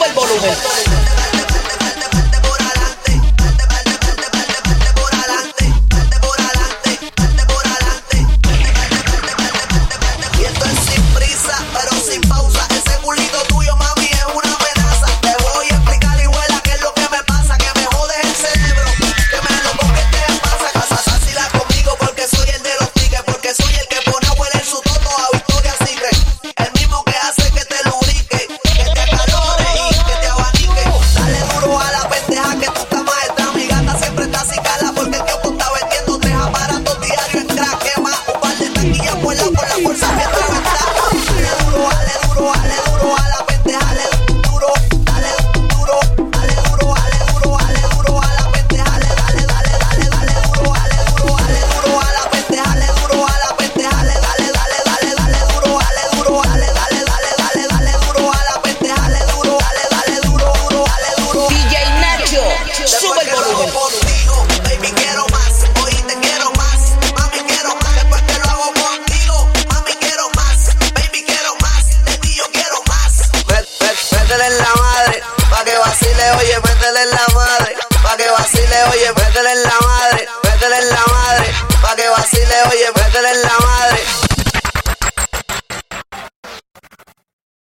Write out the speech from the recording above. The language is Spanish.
sube el volumen. Aquí es vuela por la fuerza oye, métele en la madre. Pa' que vacile, oye, métele en la madre.